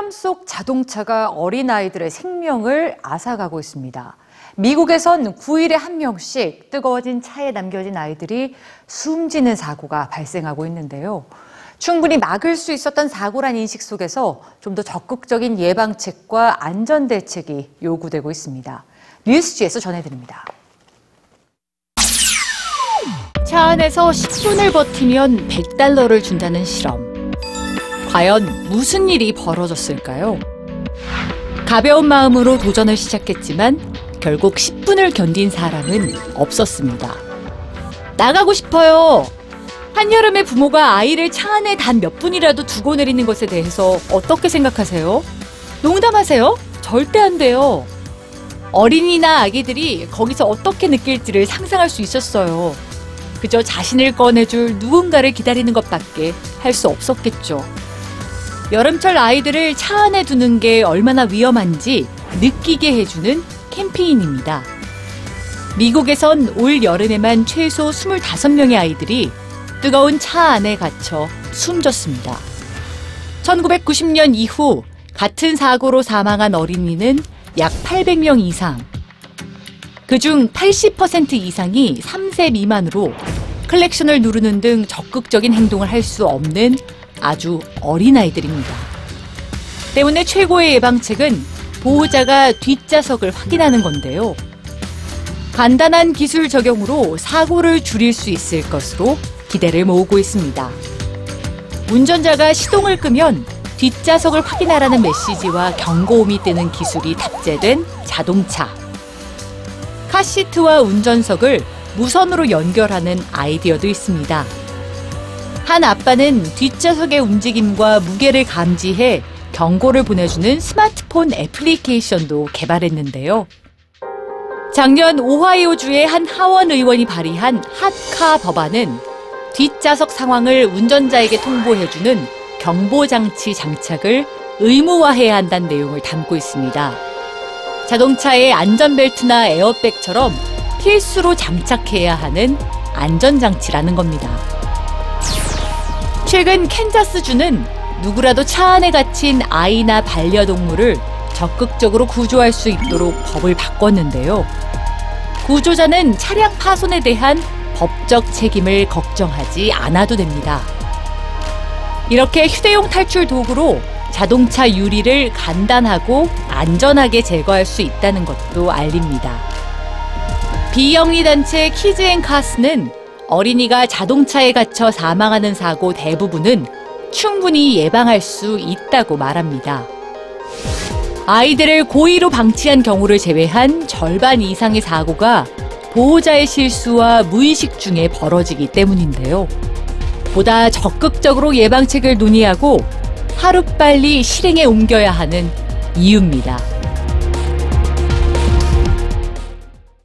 차량 속 자동차가 어린아이들의 생명을 앗아가고 있습니다. 미국에선 9일에 한 명씩 뜨거워진 차에 남겨진 아이들이 숨지는 사고가 발생하고 있는데요. 충분히 막을 수 있었던 사고란 인식 속에서 좀 더 적극적인 예방책과 안전대책이 요구되고 있습니다. 뉴스지에서 전해드립니다. 차 안에서 10분을 버티면 100달러를 준다는 실험. 과연 무슨 일이 벌어졌을까요? 가벼운 마음으로 도전을 시작했지만 결국 10분을 견딘 사람은 없었습니다. 나가고 싶어요. 한여름에 부모가 아이를 차 안에 단 몇 분이라도 두고 내리는 것에 대해서 어떻게 생각하세요? 농담하세요? 절대 안 돼요. 어린이나 아기들이 거기서 어떻게 느낄지를 상상할 수 있었어요. 그저 자신을 꺼내줄 누군가를 기다리는 것밖에 할 수 없었겠죠. 여름철 아이들을 차 안에 두는 게 얼마나 위험한지 느끼게 해주는 캠페인입니다. 미국에선 올 여름에만 최소 25명의 아이들이 뜨거운 차 안에 갇혀 숨졌습니다. 1990년 이후 같은 사고로 사망한 어린이는 약 800명 이상. 그중 80% 이상이 3세 미만으로 클렉션을 누르는 등 적극적인 행동을 할 수 없는 아주 어린아이들입니다. 때문에 최고의 예방책은 보호자가 뒷좌석을 확인하는 건데요. 간단한 기술 적용으로 사고를 줄일 수 있을 것으로 기대를 모으고 있습니다. 운전자가 시동을 끄면 뒷좌석을 확인하라는 메시지와 경고음이 뜨는 기술이 탑재된 자동차. 카시트와 운전석을 무선으로 연결하는 아이디어도 있습니다. 한 아빠는 뒷좌석의 움직임과 무게를 감지해 경고를 보내주는 스마트폰 애플리케이션도 개발했는데요. 작년 오하이오주의 한 하원 의원이 발의한 핫카 법안은 뒷좌석 상황을 운전자에게 통보해주는 경보장치 장착을 의무화해야 한다는 내용을 담고 있습니다. 자동차의 안전벨트나 에어백처럼 필수로 장착해야 하는 안전장치라는 겁니다. 최근 캔자스주는 누구라도 차 안에 갇힌 아이나 반려동물을 적극적으로 구조할 수 있도록 법을 바꿨는데요. 구조자는 차량 파손에 대한 법적 책임을 걱정하지 않아도 됩니다. 이렇게 휴대용 탈출 도구로 자동차 유리를 간단하고 안전하게 제거할 수 있다는 것도 알립니다. 비영리 단체 키즈앤카스는 어린이가 자동차에 갇혀 사망하는 사고 대부분은 충분히 예방할 수 있다고 말합니다. 아이들을 고의로 방치한 경우를 제외한 절반 이상의 사고가 보호자의 실수와 무의식 중에 벌어지기 때문인데요. 보다 적극적으로 예방책을 논의하고 하루빨리 실행에 옮겨야 하는 이유입니다.